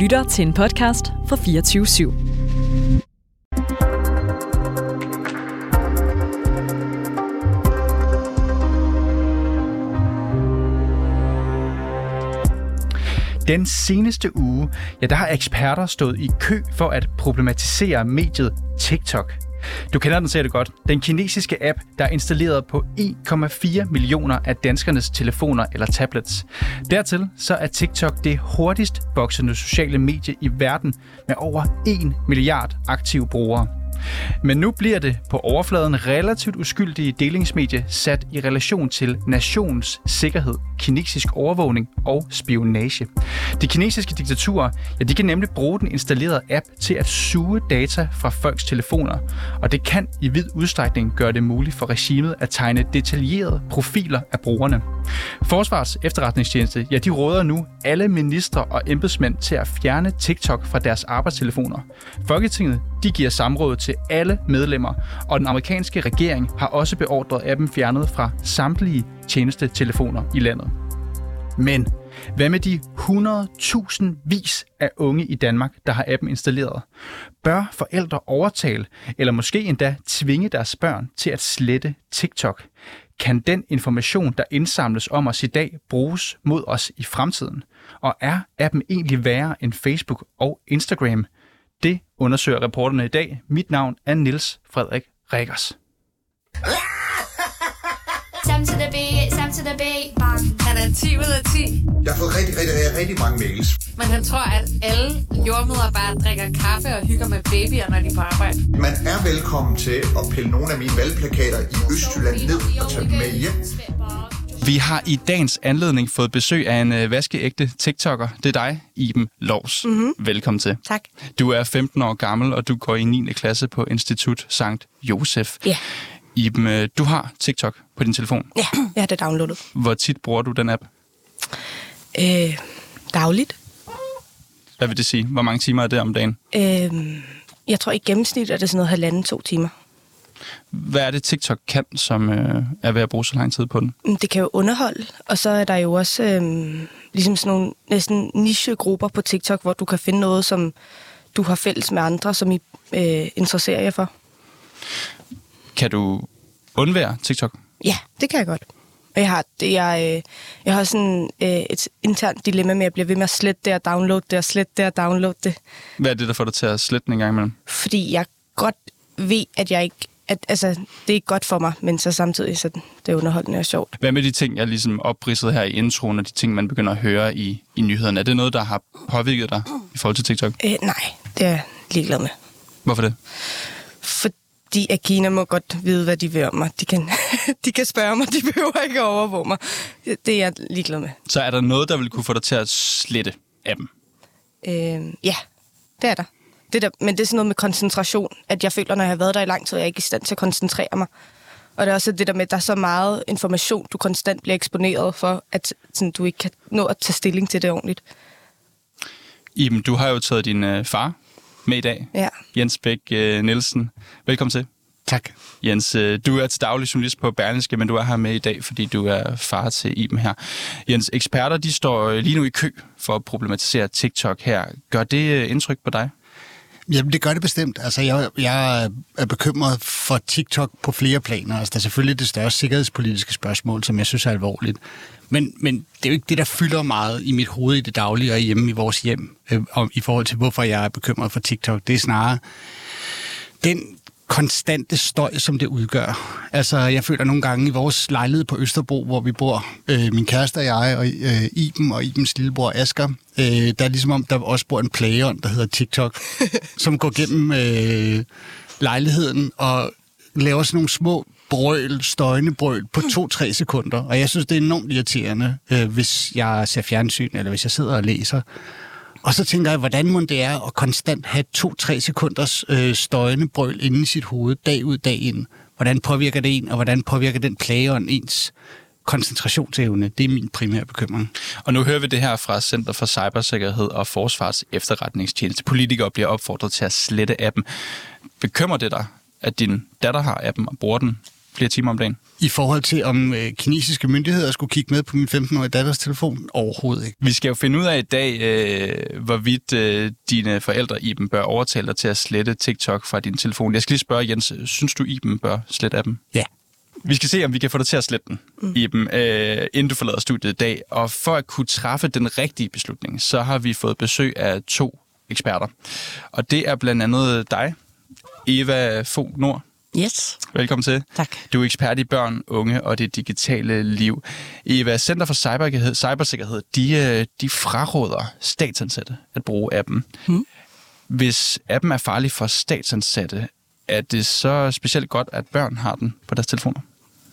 lytter til en podcast fra 24 /7. Den seneste uge, ja, der har eksperter stået i kø for at problematisere mediet TikTok. Du kender den sikkert godt. Den kinesiske app, der er installeret på 1,4 millioner af danskernes telefoner eller tablets. Dertil så er TikTok det hurtigst voksende sociale medie i verden med over 1 milliard aktive brugere. Men nu bliver det på overfladen relativt uskyldige delingsmedie sat i relation til nations sikkerhed, kinesisk overvågning og spionage. De kinesiske diktaturer, ja, de kan nemlig bruge den installerede app til at suge data fra folks telefoner, og det kan i vid udstrækning gøre det muligt for regimet at tegne detaljerede profiler af brugerne. Forsvars efterretningstjeneste, ja, de råder nu alle ministre og embedsmænd til at fjerne TikTok fra deres arbejdstelefoner. Folketinget, de giver samråd til alle medlemmer, og den amerikanske regering har også beordret appen fjernet fra samtlige tjenestetelefoner i landet. Men hvad med de 100.000 vis af unge i Danmark, der har appen installeret? Bør forældre overtale, eller måske endda tvinge deres børn til at slette TikTok? Kan den information, der indsamles om os i dag, bruges mod os i fremtiden? Og er appen egentlig værre end Facebook og Instagram? Det undersøger reporterne i dag. Mit navn er Nils Frederik Rikkers. Sam to the beat, Sam to the beat, bang. Han er 10 ud af 10, Jeg har fået rigtig, rigtig, rigtig, rigtig mange mails. men han tror, at alle jordmøder bare drikker kaffe og hygger med babyer, når de er på arbejde. Man er velkommen til at pille nogle af mine valgplakater i Østjylland ned og tage dem med hjem. Vi har i dagens anledning fået besøg af en øh, vaskeægte TikToker. Det er dig, Iben Lovs. Mm-hmm. Velkommen til. Tak. Du er 15 år gammel, og du går i 9. klasse på Institut Sankt Josef. Ja. Iben, øh, du har TikTok på din telefon. Ja, jeg har det downloadet. Hvor tit bruger du den app? Øh, dagligt. Hvad vil det sige? Hvor mange timer er det om dagen? Øh, jeg tror i gennemsnit er det sådan noget halvanden, to timer. Hvad er det, TikTok kan, som øh, er ved at bruge så lang tid på den? Mm, Det kan jo underholde, og så er der jo også øh, ligesom sådan nogle næsten nichegrupper på TikTok, hvor du kan finde noget, som du har fælles med andre, som I øh, interesserer jer for. Kan du undvære TikTok? Ja, det kan jeg godt. Og jeg har, det, jeg, øh, jeg har sådan øh, et internt dilemma med at blive ved med at slette det og downloade det og slette det og downloade det. Hvad er det, der får dig til at slette den en gang imellem? fordi jeg godt ved, at jeg ikke at, altså, det er ikke godt for mig, men så samtidig så det er underholdende og sjovt. Hvad med de ting, jeg ligesom opridset her i introen, og de ting, man begynder at høre i, i nyhederne? Er det noget, der har påvirket dig i forhold til TikTok? Øh, nej, det er jeg ligeglad med. Hvorfor det? Fordi at Kina må godt vide, hvad de vil om mig. De kan, de kan spørge mig, de behøver ikke at overvåge mig. Det er jeg ligeglad med. Så er der noget, der vil kunne få dig til at slette appen? Øh, ja, det er der. Det der. Men det er sådan noget med koncentration, at jeg føler, når jeg har været der i lang tid, at jeg er ikke i stand til at koncentrere mig. Og det er også det der med, at der er så meget information, du konstant bliver eksponeret for, at sådan, du ikke kan nå at tage stilling til det ordentligt. Iben, du har jo taget din øh, far med i dag. Ja. Jens Bæk øh, Nielsen. Velkommen til. Tak. Jens, øh, du er til daglig journalist på Berlingske, men du er her med i dag, fordi du er far til Iben her. Jens, eksperter de står øh, lige nu i kø for at problematisere TikTok her. Gør det øh, indtryk på dig? Jamen, det gør det bestemt. Altså, jeg, jeg er bekymret for TikTok på flere planer. Altså, der er selvfølgelig det største sikkerhedspolitiske spørgsmål, som jeg synes er alvorligt. Men, men det er jo ikke det, der fylder meget i mit hoved i det daglige og hjemme i vores hjem, øh, om, i forhold til, hvorfor jeg er bekymret for TikTok. Det er snarere den konstante støj, som det udgør. Altså, jeg føler nogle gange i vores lejlighed på Østerbro, hvor vi bor, øh, min kæreste og jeg, og øh, Iben og Ibens lillebror Asger, øh, der er ligesom om, der også bor en plageånd, der hedder TikTok, som går gennem øh, lejligheden og laver sådan nogle små brøl, støjende brøl på to-tre sekunder. Og jeg synes, det er enormt irriterende, øh, hvis jeg ser fjernsyn, eller hvis jeg sidder og læser. Og så tænker jeg, hvordan må det er at konstant have to-tre sekunders øh, støjende brøl inde i sit hoved, dag ud, dag ind. Hvordan påvirker det en, og hvordan påvirker den plageånd ens koncentrationsevne? Det er min primære bekymring. Og nu hører vi det her fra Center for Cybersikkerhed og Forsvars Efterretningstjeneste. Politikere bliver opfordret til at slette appen. Bekymrer det dig, at din datter har appen og bruger den flere timer om dagen? I forhold til, om øh, kinesiske myndigheder skulle kigge med på min 15-årige datters telefon? Overhovedet ikke. Vi skal jo finde ud af i dag, øh, hvorvidt øh, dine forældre, Iben, bør overtale dig til at slette TikTok fra din telefon. Jeg skal lige spørge, Jens, synes du, Iben bør slette appen? Ja. Vi skal se, om vi kan få dig til at slette den, mm. Iben, øh, inden du forlader studiet i dag. Og for at kunne træffe den rigtige beslutning, så har vi fået besøg af to eksperter. Og det er blandt andet dig, Eva Fogh Nord. Yes, Velkommen til. tak. Du er ekspert i børn, unge og det digitale liv. Eva, Center for Cybersikkerhed, Cybersikkerhed de, øh, de fraråder statsansatte at bruge appen. Hmm. Hvis appen er farlig for statsansatte, er det så specielt godt, at børn har den på deres telefoner?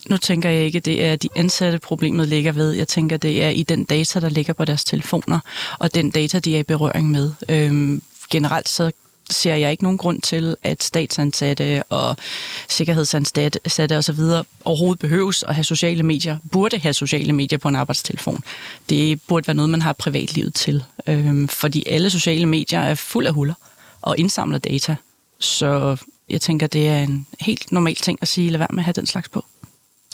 Nu tænker jeg ikke, det er de ansatte problemet ligger ved. Jeg tænker, det er i den data, der ligger på deres telefoner, og den data, de er i berøring med. Øhm, generelt så ser jeg ikke nogen grund til, at statsansatte og sikkerhedsansatte osv. overhovedet behøves at have sociale medier, burde have sociale medier på en arbejdstelefon. Det burde være noget, man har privatlivet til, øhm, fordi alle sociale medier er fuld af huller og indsamler data. Så jeg tænker, det er en helt normal ting at sige, lad være med at have den slags på.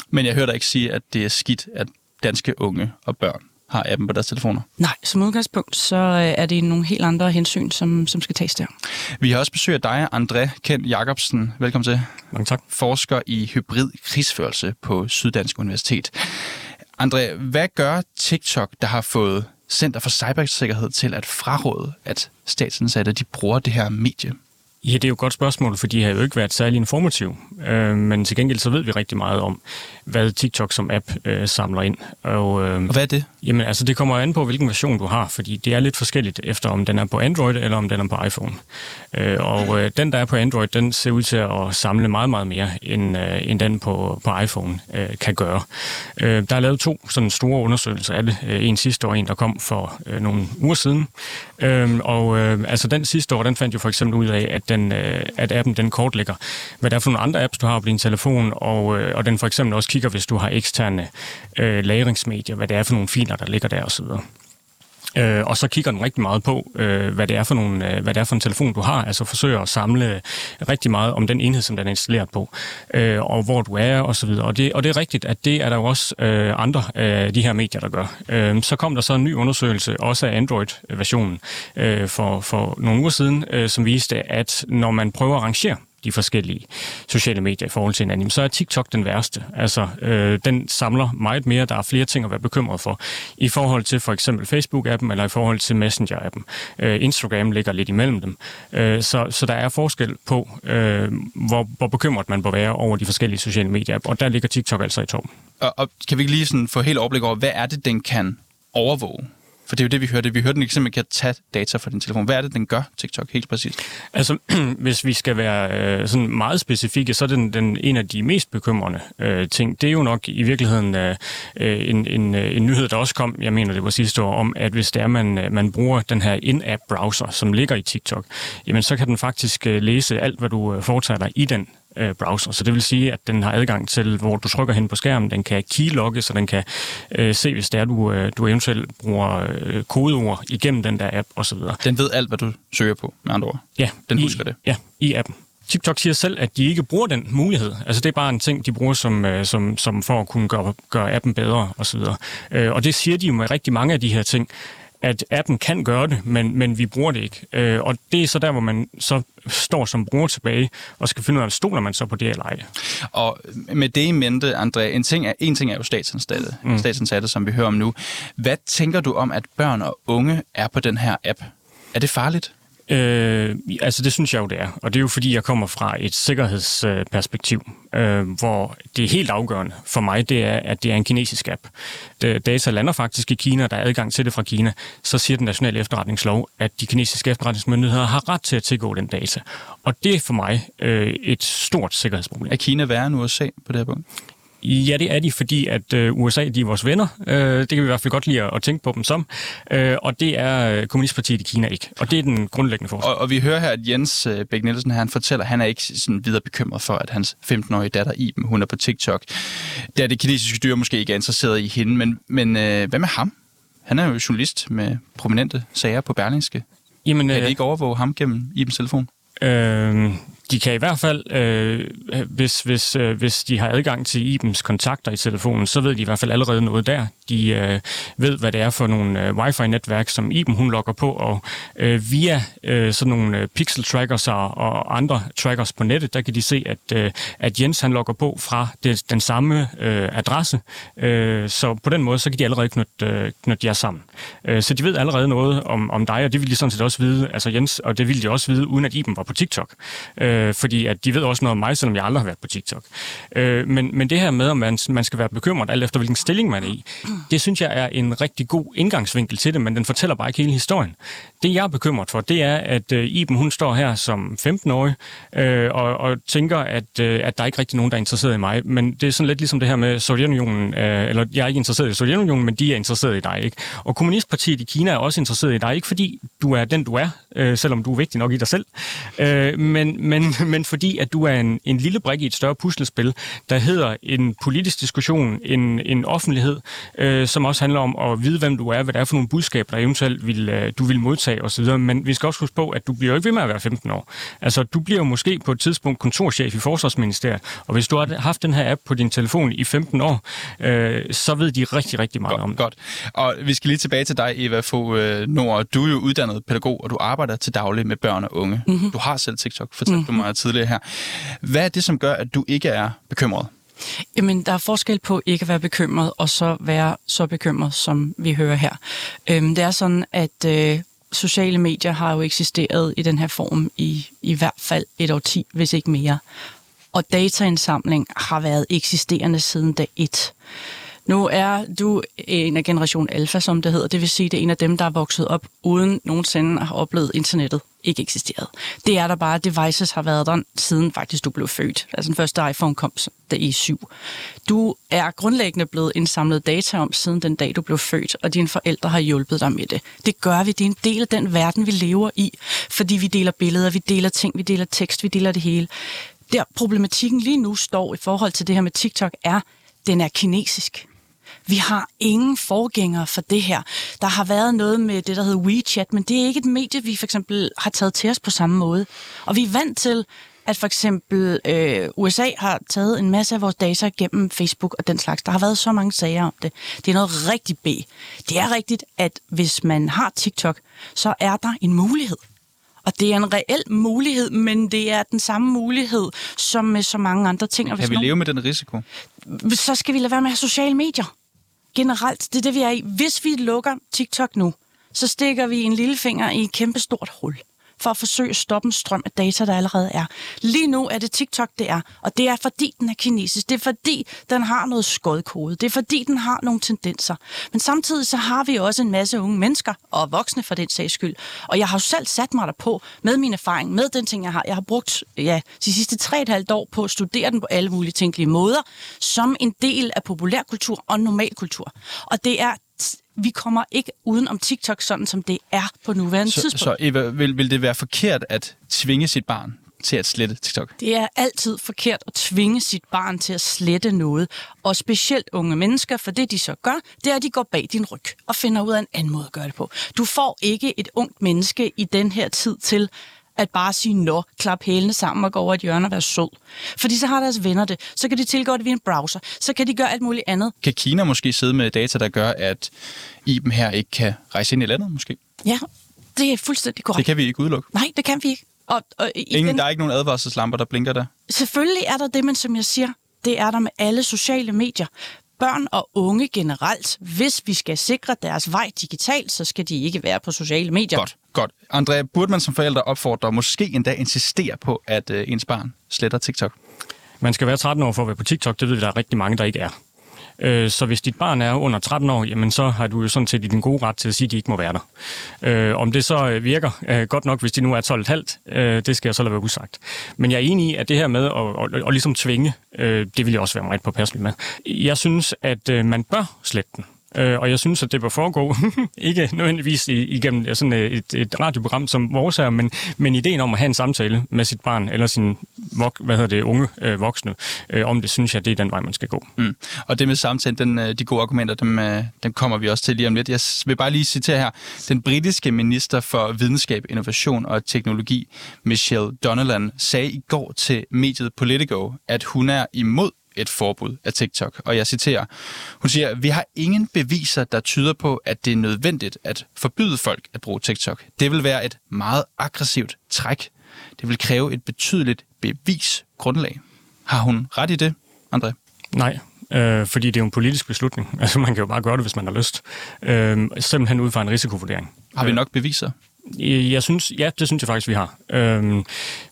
Men jeg hører dig ikke sige, at det er skidt, at danske unge og børn har appen på deres telefoner. Nej, som udgangspunkt, så øh, er det nogle helt andre hensyn, som, som skal tages der. Vi har også besøg af dig, André Kent Jacobsen. Velkommen til. Mange tak. Forsker i hybrid krigsførelse på Syddansk Universitet. André, hvad gør TikTok, der har fået Center for Cybersikkerhed til at fraråde, at statsansatte de bruger det her medie? Ja, det er jo et godt spørgsmål, for de har jo ikke været særlig informativ. Øh, men til gengæld så ved vi rigtig meget om, hvad TikTok som app øh, samler ind. Og, øh, Og hvad er det? Jamen, altså det kommer an på, hvilken version du har, fordi det er lidt forskelligt efter, om den er på Android eller om den er på iPhone. Øh, og øh, den, der er på Android, den ser ud til at samle meget, meget mere, end, øh, end den på, på iPhone øh, kan gøre. Øh, der er lavet to sådan store undersøgelser af det. Øh, en sidste år, og en der kom for øh, nogle uger siden. Øh, og øh, altså den sidste år, den fandt jo for eksempel ud af, at, den, øh, at appen den kortlægger, hvad der er for nogle andre apps, du har på din telefon, og, øh, og den for eksempel også kigger, hvis du har eksterne øh, lagringsmedier, hvad det er for nogle filer, der ligger der osv. Øh, og så kigger den rigtig meget på, øh, hvad, det er for nogle, øh, hvad det er for en telefon, du har. Altså forsøger at samle rigtig meget om den enhed, som den er installeret på, øh, og hvor du er osv. Og det, og det er rigtigt, at det er der jo også øh, andre af de her medier, der gør. Øh, så kom der så en ny undersøgelse, også af Android-versionen, øh, for, for nogle uger siden, øh, som viste, at når man prøver at rangere de forskellige sociale medier i forhold til hinanden, så er TikTok den værste. Altså, øh, den samler meget mere. Der er flere ting at være bekymret for. I forhold til for eksempel Facebook-appen, eller i forhold til Messenger-appen. Øh, Instagram ligger lidt imellem dem. Øh, så, så der er forskel på, øh, hvor, hvor bekymret man bør være over de forskellige sociale medier. Og der ligger TikTok altså i toppen. Og, og kan vi ikke lige sådan få helt overblik over, hvad er det, den kan overvåge? For det er jo det, vi hørte. Vi hørte, den eksempel kan tage data fra din telefon. Hvad er det, den gør, TikTok, helt præcis? Altså, hvis vi skal være øh, sådan meget specifikke, så er den, den en af de mest bekymrende øh, ting. Det er jo nok i virkeligheden øh, øh en, en, øh, en nyhed, der også kom, jeg mener det var sidste år, om at hvis det er, man, øh, man bruger den her in-app browser, som ligger i TikTok, jamen så kan den faktisk øh, læse alt, hvad du foretager dig i den øh, browser. Så det vil sige, at den har adgang til, hvor du trykker hen på skærmen. Den kan keylogge, så den kan øh, se, hvis det er, du, øh, du eventuelt bruger øh, kodeord igennem den der app osv. Den ved alt, hvad du søger på, med andre ord. Ja, Den i, husker det. Ja, i appen. TikTok siger selv, at de ikke bruger den mulighed. Altså det er bare en ting, de bruger som, øh, som, som for at kunne gøre, gøre appen bedre osv. Øh, og det siger de jo med rigtig mange af de her ting, at appen kan gøre det, men, men vi bruger det ikke. Øh, og det er så der, hvor man så står som bruger tilbage og skal finde ud af, stoler man så på det eller ej. Og med det i mente, André, en ting er, en ting er jo statsansatte, mm. statsansatte, som vi hører om nu. Hvad tænker du om, at børn og unge er på den her app? Er det farligt? Øh, altså det synes jeg jo, det er. Og det er jo fordi, jeg kommer fra et sikkerhedsperspektiv, øh, hvor det er helt afgørende for mig, det er, at det er en kinesisk app. Det, data lander faktisk i Kina, der er adgang til det fra Kina. Så siger den nationale efterretningslov, at de kinesiske efterretningsmyndigheder har ret til at tilgå den data. Og det er for mig øh, et stort sikkerhedsproblem. Er Kina værre end USA på det her punkt? Ja, det er de, fordi at øh, USA de er vores venner. Øh, det kan vi i hvert fald godt lide at, at tænke på dem som. Øh, og det er øh, Kommunistpartiet i Kina ikke. Og det er den grundlæggende forskel. Og, og vi hører her, at Jens øh, Bæk Nielsen, han fortæller, at han er ikke sådan videre bekymret for, at hans 15-årige datter Iben, hun er på TikTok. Det er det kinesiske styre måske ikke er interesseret i hende, men, men øh, hvad med ham? Han er jo journalist med prominente sager på Berlingske. Jamen, Kan øh, de ikke overvåge ham gennem Ibens telefon? Øh, de kan i hvert fald, øh, hvis, hvis, øh, hvis de har adgang til Ibens kontakter i telefonen, så ved de i hvert fald allerede noget der. De øh, ved, hvad det er for nogle øh, wifi-netværk, som Iben hun logger på, og øh, via øh, sådan nogle øh, pixel trackers og, og andre trackers på nettet, der kan de se, at, øh, at Jens han logger på fra det, den samme øh, adresse. Øh, så på den måde, så kan de allerede knytte, øh, knytte jer sammen. Øh, så de ved allerede noget om, om dig, og det vil de sådan set også vide, altså Jens, og det ville de også vide, uden at Iben var på TikTok. Øh, fordi at de ved også noget om mig, selvom jeg aldrig har været på TikTok. Øh, men, men det her med, om man, man skal være bekymret, alt efter hvilken stilling man er i, det synes jeg er en rigtig god indgangsvinkel til det, men den fortæller bare ikke hele historien. Det jeg er bekymret for, det er, at øh, Iben hun står her som 15-årig øh, og, og tænker, at, øh, at der er ikke rigtig nogen, der er interesseret i mig. Men det er sådan lidt ligesom det her med Sovjetunionen, øh, eller jeg er ikke interesseret i Sovjetunionen, men de er interesseret i dig. Ikke? Og Kommunistpartiet i Kina er også interesseret i dig, ikke fordi du er den, du er, øh, selvom du er vigtig nok i dig selv, øh, men, men, men fordi at du er en, en lille brik i et større puslespil, der hedder en politisk diskussion, en, en offentlighed, øh, som også handler om at vide, hvem du er, hvad det er for nogle budskaber, der eventuelt vil, øh, du vil modtage osv. Men vi skal også huske på, at du bliver jo ikke ved med at være 15 år. Altså, du bliver jo måske på et tidspunkt kontorchef i Forsvarsministeriet, og hvis du har haft den her app på din telefon i 15 år, øh, så ved de rigtig, rigtig meget godt, om det. Godt. Og vi skal lige tilbage til dig, Eva Fogh Nord. Du er jo uddannet pædagog, og du arbejder til daglig med børn og unge. Mm-hmm. Du har selv TikTok, fortalte mm-hmm. du mig tidligere her. Hvad er det, som gør, at du ikke er bekymret? Jamen, der er forskel på ikke at være bekymret, og så være så bekymret, som vi hører her. Øhm, det er sådan, at øh, sociale medier har jo eksisteret i den her form i i hvert fald et år ti, hvis ikke mere. Og dataindsamling har været eksisterende siden dag et. Nu er du en af generation alfa, som det hedder. Det vil sige, det er en af dem, der er vokset op uden nogensinde at have oplevet internettet ikke eksisteret. Det er der bare. Devices har været der siden faktisk du blev født. Altså den første iPhone kom der i 7. Du er grundlæggende blevet indsamlet data om siden den dag, du blev født, og dine forældre har hjulpet dig med det. Det gør vi. Det er en del af den verden, vi lever i, fordi vi deler billeder, vi deler ting, vi deler tekst, vi deler det hele. Der problematikken lige nu står i forhold til det her med TikTok er, den er kinesisk. Vi har ingen forgængere for det her. Der har været noget med det, der hedder WeChat, men det er ikke et medie, vi for eksempel har taget til os på samme måde. Og vi er vant til, at for eksempel øh, USA har taget en masse af vores data gennem Facebook og den slags. Der har været så mange sager om det. Det er noget rigtig B. Det er rigtigt, at hvis man har TikTok, så er der en mulighed. Og det er en reel mulighed, men det er den samme mulighed som med så mange andre ting. Og Kan vi leve med den risiko? Så skal vi lade være med at have sociale medier generelt, det er det, vi er i. Hvis vi lukker TikTok nu, så stikker vi en lille finger i et kæmpestort hul for at forsøge at stoppe en strøm af data, der allerede er. Lige nu er det TikTok, det er, og det er fordi, den er kinesisk. Det er fordi, den har noget skodkode. Det er fordi, den har nogle tendenser. Men samtidig så har vi også en masse unge mennesker, og voksne for den sags skyld. Og jeg har jo selv sat mig der på med min erfaring, med den ting, jeg har. Jeg har brugt ja, de sidste tre et halvt år på at studere den på alle mulige tænkelige måder, som en del af populærkultur og normalkultur. Og det er vi kommer ikke uden om TikTok, sådan som det er på nuværende så, tidspunkt. Så Eva, vil, vil det være forkert at tvinge sit barn til at slette TikTok? Det er altid forkert at tvinge sit barn til at slette noget. Og specielt unge mennesker, for det de så gør, det er, at de går bag din ryg og finder ud af en anden måde at gøre det på. Du får ikke et ungt menneske i den her tid til at bare sige nå, klap hælene sammen og gå over et hjørne og være sød. Fordi så har deres venner det. Så kan de tilgå det via en browser. Så kan de gøre alt muligt andet. Kan Kina måske sidde med data, der gør, at Iben her ikke kan rejse ind i landet måske? Ja, det er fuldstændig korrekt. Det kan vi ikke udelukke. Nej, det kan vi ikke. Og, og Ingen, der er ikke nogen advarselslamper, der blinker der? Selvfølgelig er der det, men som jeg siger, det er der med alle sociale medier børn og unge generelt, hvis vi skal sikre deres vej digitalt, så skal de ikke være på sociale medier. Godt, godt. Andrea, burde man som forældre opfordre og måske endda insistere på, at øh, ens barn sletter TikTok? Man skal være 13 år for at være på TikTok, det ved vi, der er rigtig mange, der ikke er. Øh, så hvis dit barn er under 13 år, jamen så har du jo sådan set i din gode ret til at sige, at de ikke må være der. Øh, om det så øh, virker øh, godt nok, hvis de nu er 12,5, øh, det skal jeg så lade være usagt. Men jeg er enig i, at det her med at, at, at, at ligesom tvinge, øh, det vil jeg også være meget påpasselig med. Jeg synes, at man bør slette den. Øh, og jeg synes, at det bør foregå, ikke nødvendigvis igennem sådan øh, et, et radioprogram som vores her, men, men ideen om at have en samtale med sit barn eller sin vok, hvad hedder det, unge øh, voksne, øh, om det synes jeg, det er den vej, man skal gå. Mm. Og det med samtalen, den, øh, de gode argumenter, dem, øh, dem kommer vi også til lige om lidt. Jeg vil bare lige citere her. Den britiske minister for videnskab, innovation og teknologi, Michelle Donelan, sagde i går til mediet Politico, at hun er imod et forbud af TikTok. Og jeg citerer, hun siger, vi har ingen beviser, der tyder på, at det er nødvendigt at forbyde folk at bruge TikTok. Det vil være et meget aggressivt træk. Det vil kræve et betydeligt bevisgrundlag. Har hun ret i det, André? Nej, øh, fordi det er jo en politisk beslutning. Altså man kan jo bare gøre det, hvis man har lyst. Øh, simpelthen ud fra en risikovurdering. Har vi nok beviser? Jeg synes, ja, det synes jeg faktisk, vi har. Øhm,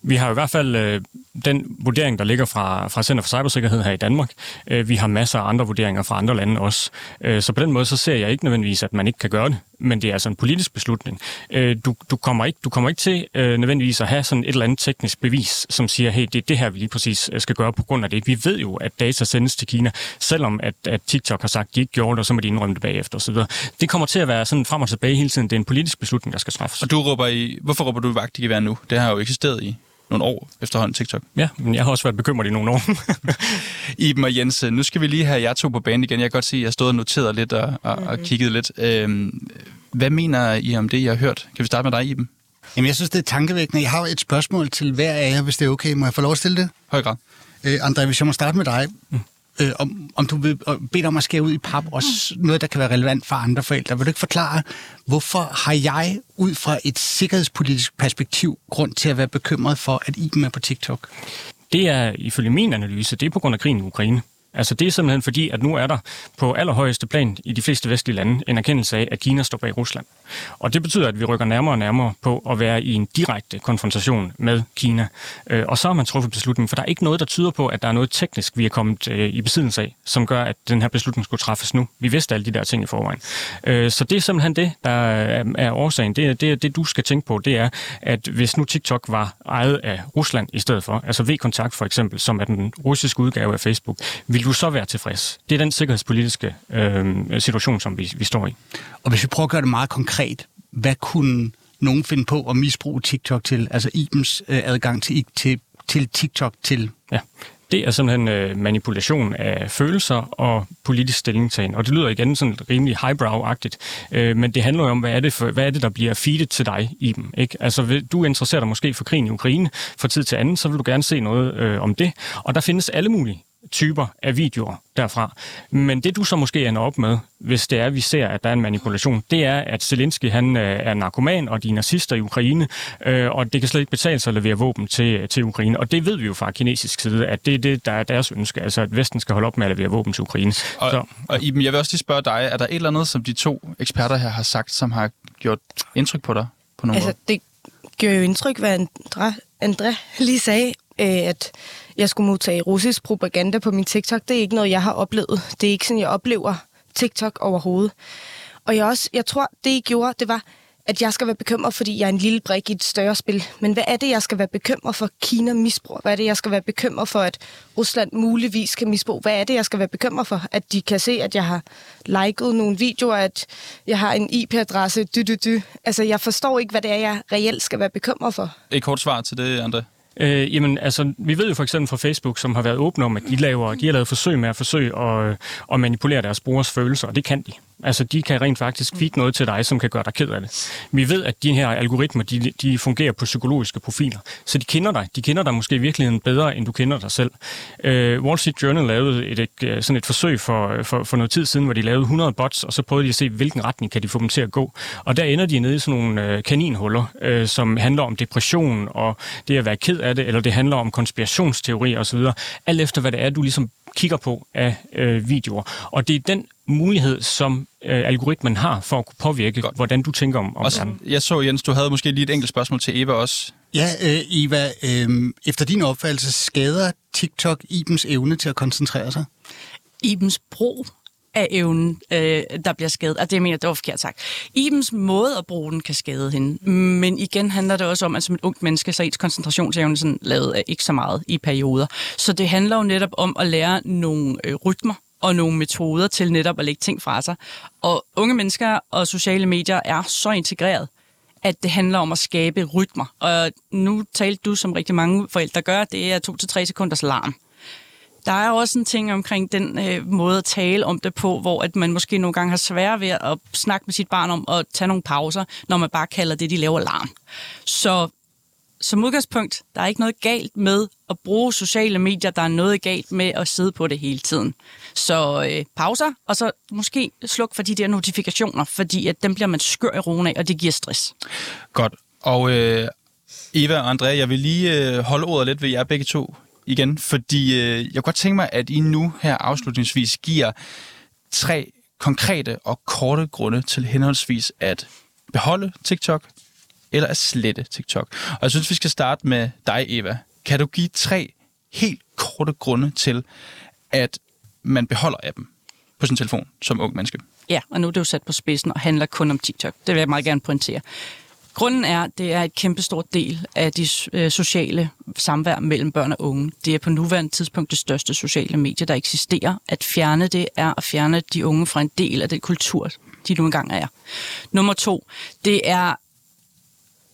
vi har i hvert fald øh, den vurdering, der ligger fra, fra Center for Cybersikkerhed her i Danmark. Øh, vi har masser af andre vurderinger fra andre lande også. Øh, så på den måde, så ser jeg ikke nødvendigvis, at man ikke kan gøre det, men det er altså en politisk beslutning. Øh, du, du, kommer ikke, du kommer ikke til øh, nødvendigvis at have sådan et eller andet teknisk bevis, som siger, hey, det er det her, vi lige præcis øh, skal gøre på grund af det. Vi ved jo, at data sendes til Kina, selvom at, at TikTok har sagt, at de ikke gjorde det, og så må de indrømme det bagefter osv. Det kommer til at være sådan frem og tilbage hele tiden. Det er en politisk beslutning, der skal træffes. Og du råber i, hvorfor råber du vagt i gevær nu? Det har jo eksisteret i nogle år efterhånden, TikTok. Ja, men jeg har også været bekymret i nogle år. Iben og Jens, nu skal vi lige have jer to på banen igen. Jeg kan godt se, at jeg stod og noteret lidt og, og, og Mhm. kigget lidt. Øhm, hvad mener I om det, jeg har hørt? Kan vi starte med dig, Iben? Jamen, jeg synes, det er tankevækkende. Jeg har et spørgsmål til hver af jer, hvis det er okay. Må jeg få lov at stille det? Høj grad. Øh, André, hvis jeg må starte med dig. Øh, om, om du vil øh, bede om at skære ud i pap, også noget, der kan være relevant for andre forældre. Vil du ikke forklare, hvorfor har jeg ud fra et sikkerhedspolitisk perspektiv grund til at være bekymret for, at Iben er på TikTok? Det er ifølge min analyse, det er på grund af krigen i Ukraine. Altså det er simpelthen fordi, at nu er der på allerhøjeste plan i de fleste vestlige lande en erkendelse af, at Kina står bag Rusland. Og det betyder, at vi rykker nærmere og nærmere på at være i en direkte konfrontation med Kina. Øh, og så har man truffet beslutningen, for der er ikke noget, der tyder på, at der er noget teknisk, vi er kommet øh, i besiddelse af, som gør, at den her beslutning skulle træffes nu. Vi vidste alle de der ting i forvejen. Øh, så det er simpelthen det, der er årsagen. Det det, det, du skal tænke på, det er, at hvis nu TikTok var ejet af Rusland i stedet for, altså V-Kontakt for eksempel, som er den russiske udgave af Facebook, vil du så være tilfreds? Det er den sikkerhedspolitiske øh, situation, som vi, vi står i. Og hvis vi prøver at gøre det meget konkret, hvad kunne nogen finde på at misbruge TikTok til? Altså Ibens øh, adgang til, til, til TikTok til? Ja. Det er simpelthen øh, manipulation af følelser og politisk stillingtagen. Og det lyder igen sådan rimelig highbrow-agtigt. Øh, men det handler jo om, hvad er det, for, hvad er det der bliver feedet til dig i dem. Ikke? Altså, du interesserer dig måske for krigen i Ukraine fra tid til anden, så vil du gerne se noget øh, om det. Og der findes alle mulige typer af videoer derfra. Men det du så måske ender op med, hvis det er, at vi ser, at der er en manipulation, det er, at Zelensky han øh, er narkoman, og de er nazister i Ukraine, øh, og det kan slet ikke betale sig at levere våben til, til Ukraine. Og det ved vi jo fra kinesisk side, at det er det, der er deres ønske, altså at Vesten skal holde op med at levere våben til Ukraine. Og, Så, og Iben, jeg vil også lige spørge dig, er der et eller andet, som de to eksperter her har sagt, som har gjort indtryk på dig på nogen Altså, måde? det gør jo indtryk, hvad André, André lige sagde, at jeg skulle modtage russisk propaganda på min TikTok. Det er ikke noget, jeg har oplevet. Det er ikke sådan, jeg oplever TikTok overhovedet. Og jeg, også, jeg tror, det I gjorde, det var, at jeg skal være bekymret, fordi jeg er en lille brik i et større spil. Men hvad er det, jeg skal være bekymret for, Kina misbruger? Hvad er det, jeg skal være bekymret for, at Rusland muligvis kan misbruge? Hvad er det, jeg skal være bekymret for? At de kan se, at jeg har liket nogle videoer, at jeg har en IP-adresse, dy, dy, dy. Altså, jeg forstår ikke, hvad det er, jeg reelt skal være bekymret for. Et kort svar til det, André. Øh, jamen, altså, vi ved jo for eksempel fra Facebook, som har været åbne om, at de, laver, de har lavet forsøg med at forsøge at, øh, at manipulere deres brugers følelser, og det kan de. Altså, de kan rent faktisk feed noget til dig, som kan gøre dig ked af det. Vi ved, at de her algoritmer, de, de fungerer på psykologiske profiler, så de kender dig. De kender dig måske i virkeligheden bedre, end du kender dig selv. Øh, Wall Street Journal lavede et, et, sådan et forsøg for, for, for noget tid siden, hvor de lavede 100 bots, og så prøvede de at se, hvilken retning kan de få dem til at gå. Og der ender de nede i sådan nogle øh, kaninhuller, øh, som handler om depression og det at være ked af det, eller det handler om konspirationsteorier osv. Alt efter, hvad det er, du ligesom kigger på af øh, videoer. Og det er den mulighed, som øh, algoritmen har for at kunne påvirke, Godt. hvordan du tænker om, om Også, verden. jeg så, Jens, du havde måske lige et enkelt spørgsmål til Eva også. Ja, øh, Eva, øh, efter din opfattelse skader TikTok Ibens evne til at koncentrere sig? Ibens brug af evnen, øh, der bliver skadet. Og det mener jeg, det var forkert sagt. Ibens måde at bruge den kan skade hende. Men igen handler det også om, at som et ungt menneske, så er ens koncentrationsevne sådan lavet af ikke så meget i perioder. Så det handler jo netop om at lære nogle øh, rytmer og nogle metoder til netop at lægge ting fra sig. Og unge mennesker og sociale medier er så integreret, at det handler om at skabe rytmer. Og nu talte du, som rigtig mange forældre gør, det er to til tre sekunders larm. Der er også en ting omkring den øh, måde at tale om det på, hvor at man måske nogle gange har svært ved at snakke med sit barn om at tage nogle pauser, når man bare kalder det, de laver larm. Så som udgangspunkt, der er ikke noget galt med at bruge sociale medier. Der er noget galt med at sidde på det hele tiden. Så øh, pauser, og så måske sluk for de der notifikationer, fordi at dem bliver man skør i roen af, og det giver stress. Godt. Og øh, Eva og Andrea, jeg vil lige øh, holde ordet lidt ved jer begge to igen, fordi øh, jeg kunne godt tænke mig, at I nu her afslutningsvis giver tre konkrete og korte grunde til henholdsvis at beholde TikTok eller at slette TikTok. Og jeg synes, vi skal starte med dig, Eva. Kan du give tre helt korte grunde til, at man beholder appen på sin telefon som ung menneske? Ja, og nu er det jo sat på spidsen og handler kun om TikTok. Det vil jeg meget gerne pointere. Grunden er, at det er et kæmpestort del af de øh, sociale samvær mellem børn og unge. Det er på nuværende tidspunkt det største sociale medie, der eksisterer. At fjerne det er at fjerne de unge fra en del af den kultur, de nu engang er. Nummer to, det er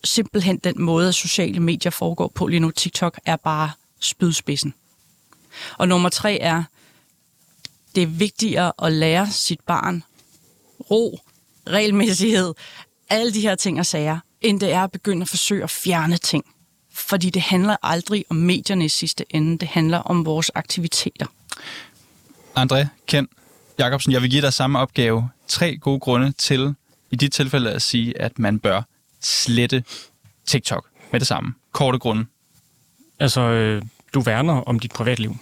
simpelthen den måde, at sociale medier foregår på lige nu. TikTok er bare spydspidsen. Og nummer tre er, det er vigtigere at lære sit barn ro, regelmæssighed, alle de her ting og sager, end det er at begynde at forsøge at fjerne ting. Fordi det handler aldrig om medierne i sidste ende, det handler om vores aktiviteter. André, Ken, Jacobsen, jeg vil give dig samme opgave. Tre gode grunde til, i dit tilfælde at sige, at man bør slette TikTok med det samme. Korte grunde. Altså, øh, du værner om dit privatliv.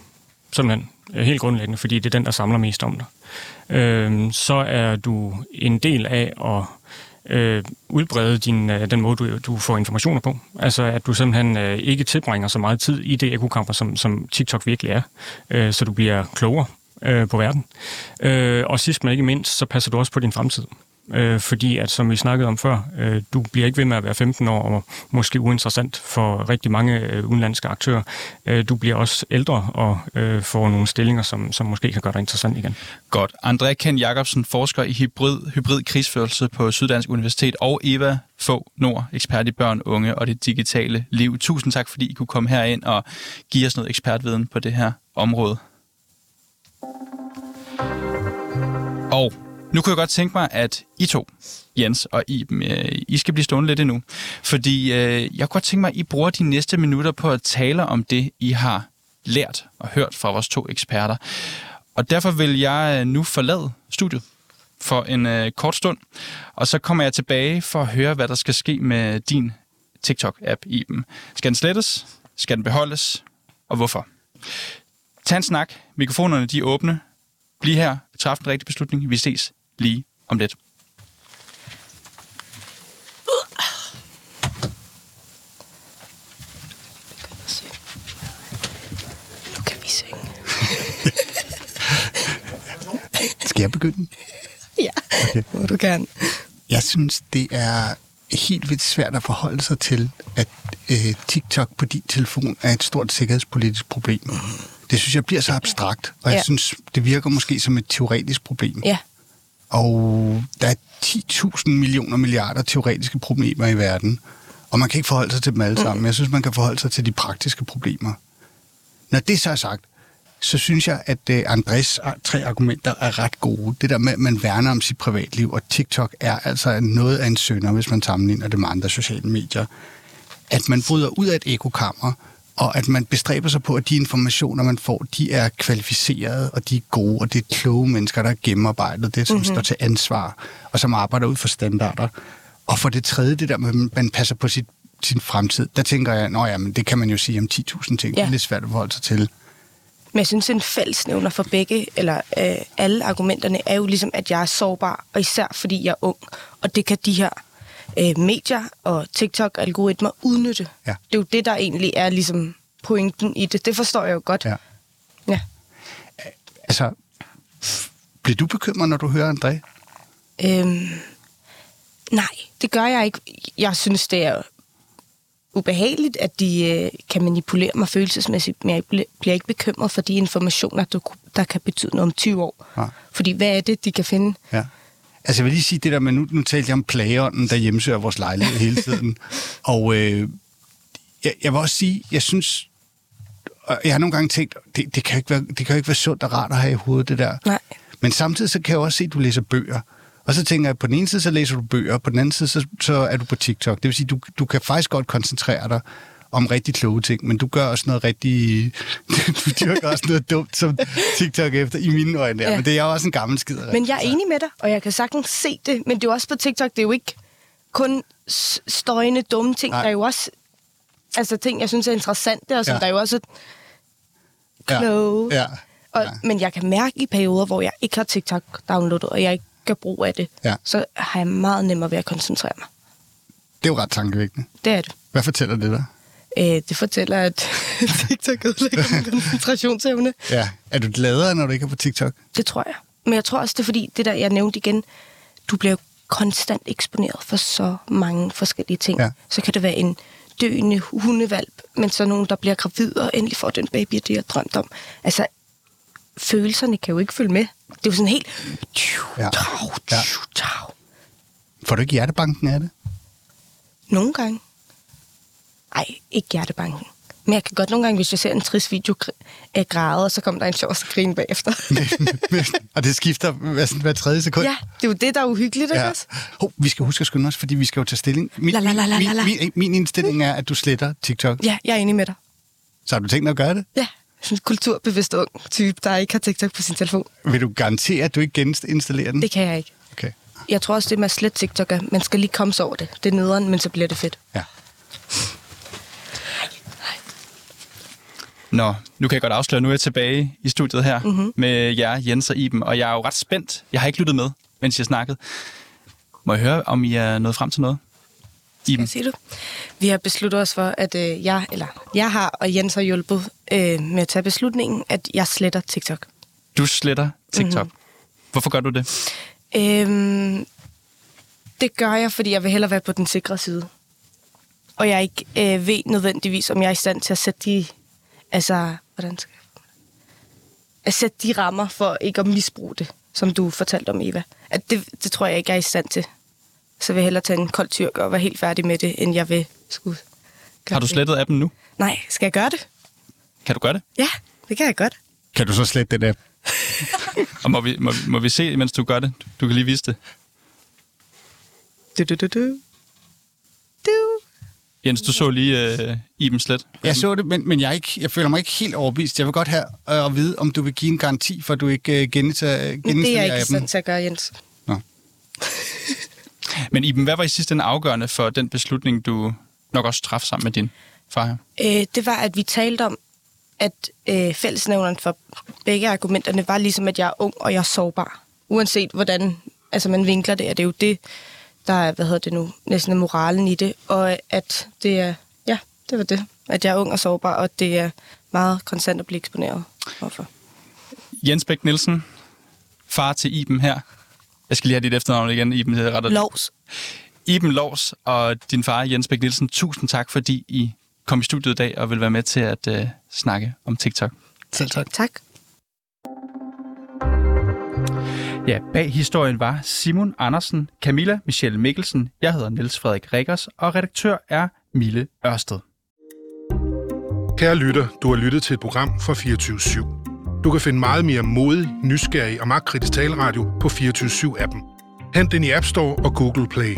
Simpelthen. Øh, helt grundlæggende, fordi det er den, der samler mest om dig. Øh, så er du en del af at øh, udbrede din, øh, den måde, du, du får informationer på. Altså, at du simpelthen øh, ikke tilbringer så meget tid i det ekokamper, som, som TikTok virkelig er, øh, så du bliver klogere øh, på verden. Øh, og sidst men ikke mindst, så passer du også på din fremtid øh, fordi at, som vi snakkede om før, øh, du bliver ikke ved med at være 15 år og måske uinteressant for rigtig mange øh, udenlandske aktører. Øh, du bliver også ældre og øh, får nogle stillinger, som, som måske kan gøre dig interessant igen. Godt. André Ken Jacobsen, forsker i hybrid, hybrid krigsførelse på Syddansk Universitet, og Eva få Nord, ekspert i børn, unge og det digitale liv. Tusind tak, fordi I kunne komme herind og give os noget ekspertviden på det her område. Og nu kunne jeg godt tænke mig, at I to, Jens og Iben, øh, I skal blive stående lidt endnu. Fordi øh, jeg kunne godt tænke mig, at I bruger de næste minutter på at tale om det, I har lært og hørt fra vores to eksperter. Og derfor vil jeg øh, nu forlade studiet for en øh, kort stund, og så kommer jeg tilbage for at høre, hvad der skal ske med din TikTok-app, Iben. Skal den slettes? Skal den beholdes? Og hvorfor? Tag en snak. Mikrofonerne de er åbne. Bliv her. Træf den rigtige beslutning. Vi ses lige om lidt. Nu kan vi synge. Skal jeg begynde? Ja, okay. hvor du kan. Jeg synes, det er helt vildt svært at forholde sig til, at øh, TikTok på din telefon er et stort sikkerhedspolitisk problem. Det synes jeg bliver så abstrakt, og jeg Ja. synes, det virker måske som et teoretisk problem. Ja. Og der er 10.000 millioner milliarder teoretiske problemer i verden, og man kan ikke forholde sig til dem alle sammen. Jeg synes, man kan forholde sig til de praktiske problemer. Når det så er sagt, så synes jeg, at øh, Andres tre argumenter er ret gode. Det der med, at man værner om sit privatliv, og TikTok er altså noget af en sønder, hvis man sammenligner det med andre sociale medier. At man bryder ud af et ekokammer, og at man bestræber sig på, at de informationer, man får, de er kvalificerede, og de er gode, og det er kloge mennesker, der er gennemarbejdet, det som mm-hmm. står til ansvar, og som arbejder ud for standarder. Og for det tredje, det der med, at man passer på sit, sin fremtid, der tænker jeg, nå ja, men det kan man jo sige om 10.000 ting. Ja. Det er lidt svært at forholde sig til. Men jeg synes, en fællesnævner for begge, eller øh, alle argumenterne, er jo ligesom, at jeg er sårbar, og især fordi jeg er ung. Og det kan de her øh, medier og TikTok-algoritmer udnytte. Ja. Det er jo det, der egentlig er ligesom pointen i det. Det forstår jeg jo godt. Ja. ja. Altså, bliver du bekymret, når du hører André? Øhm, nej, det gør jeg ikke. Jeg synes, det er ubehageligt, at de øh, kan manipulere mig følelsesmæssigt, men jeg bl- bliver ikke bekymret for de informationer, der, der kan betyde noget om 20 år. Ja. Fordi hvad er det, de kan finde? Ja. Altså, jeg vil lige sige det der med, nu, nu talte jeg om plageånden, der hjemsøger vores lejlighed hele tiden. Og øh, jeg, jeg vil også sige, jeg synes, jeg har nogle gange tænkt, det, det, kan ikke være, det kan jo ikke være sundt og rart at have i hovedet, det der. Nej. Men samtidig så kan jeg også se, at du læser bøger. Og så tænker jeg, på den ene side, så læser du bøger, og på den anden side, så, så er du på TikTok. Det vil sige, du, du kan faktisk godt koncentrere dig om rigtig kloge ting, men du gør også noget rigtig... du dyrker også noget dumt som TikTok efter, i mine øjne. Ja. Ja. Men det er jo også en gammel skid. Men jeg er enig med dig, og jeg kan sagtens se det, men det er jo også på TikTok, det er jo ikke kun støjende, dumme ting. Nej. Der er jo også altså, ting, jeg synes er interessante, og som Ja. ja. der er jo også Ja. kloge. Ja. Og, Ja. Men jeg kan mærke i perioder, hvor jeg ikke har TikTok downloadet, og jeg ikke gør brug af det, Ja. så har jeg meget nemmere ved at koncentrere mig. Det er jo ret tankevækkende. Det er det. Hvad fortæller det dig? Øh, det fortæller, at TikTok ødelægger min koncentrationsevne. Ja. Er du gladere, når du ikke er på TikTok? Det tror jeg. Men jeg tror også, det er fordi, det der, jeg nævnte igen, du bliver konstant eksponeret for så mange forskellige ting. Ja. Så kan det være en døende hundevalp, men så nogen, der bliver gravid og endelig får den baby, de har drømt om. Altså, følelserne kan jo ikke følge med. Det er jo sådan helt... Ja. Ja. Ja. Ja. Får du ikke hjertebanken af det? Nogle gange. Ej, ikke hjertebanken. Men jeg kan godt nogle gange, hvis jeg ser en trist video af græde, og så kommer der en sjov skrin bagefter. og det skifter hver, hver tredje sekund? ja, det er jo det, der er uhyggeligt, ikke Ja. også? Vi skal huske at skynde os, fordi vi skal jo tage stilling. Min, La, la, la, la, la, la. Min, min, min indstilling er, at du sletter TikTok. Ja, jeg er enig med dig. Så har du tænkt dig at gøre det? Ja, sådan en kulturbevidst ung type, der ikke har TikTok på sin telefon. Vil du garantere, at du ikke geninstallerer den? Det kan jeg ikke. Okay. Jeg tror også, det med at slette TikTok, er, man skal lige komme sig over det. Det er nederen, men så bliver det fedt. Ja. Nå, nu kan jeg godt afsløre, nu er jeg tilbage i studiet her mm-hmm. med jer, Jens og Iben, og jeg er jo ret spændt. Jeg har ikke lyttet med, mens jeg snakkede. Må jeg høre, om I er nået frem til noget? Iben, Hvad siger du? Vi har besluttet os for, at øh, jeg, eller jeg har, og Jens har hjulpet øh, med at tage beslutningen, at jeg sletter TikTok. du sletter TikTok. Mm-hmm. Hvorfor gør du det? Øhm, det gør jeg, fordi jeg vil hellere være på den sikre side. Og jeg ikke øh, ved nødvendigvis, om jeg er i stand til at sætte de... Altså, hvordan skal jeg... At sætte de rammer for ikke at misbruge det, som du fortalte om, Eva. At det, det tror jeg ikke, jeg er i stand til. Så vil jeg hellere tage en kold tyrk og være helt færdig med det, end jeg vil skulle... gøre Har du det. slettet appen nu? Nej, skal jeg gøre det? Kan du gøre det? Ja, det kan jeg godt. Kan du så slette den app? Og må vi, må, må vi se, mens du gør det? Du kan lige vise det. Du, du, du, du. Du. Jens, du så lige uh, Iben slet. Jeg så det, men, men jeg, ikke, jeg føler mig ikke helt overbevist. Jeg vil godt have øh, at vide, om du vil give en garanti for, at du ikke øh, geninstallerer Men det er jeg ikke stand til at gøre, Jens. Nå. Men Iben, hvad var i sidste ende afgørende for den beslutning, du nok også traf sammen med din far her? Øh, det var, at vi talte om, at øh, fællesnævneren for begge argumenterne var ligesom, at jeg er ung og jeg er sårbar. Uanset hvordan altså man vinkler det, er det jo det, der er, hvad hedder det nu, næsten er moralen i det. Og at det er, ja, det var det. At jeg er ung og sårbar, og det er meget konstant at blive eksponeret overfor. Jens Bæk Nielsen, far til Iben her. Jeg skal lige have dit efternavn igen, Iben. Det er ret Lovs. Iben Lovs og din far, Jens Bæk Nielsen, tusind tak, fordi I kom i studiet i dag og vil være med til at uh, snakke om TikTok. Selv tak. Tak. Ja, bag historien var Simon Andersen, Camilla Michelle Mikkelsen, jeg hedder Niels Frederik Rikkers, og redaktør er Mille Ørsted. Kære lytter, du har lyttet til et program fra 24 /7. Du kan finde meget mere modig, nysgerrig og magtkritisk taleradio på 24 7 appen Hent den i App Store og Google Play.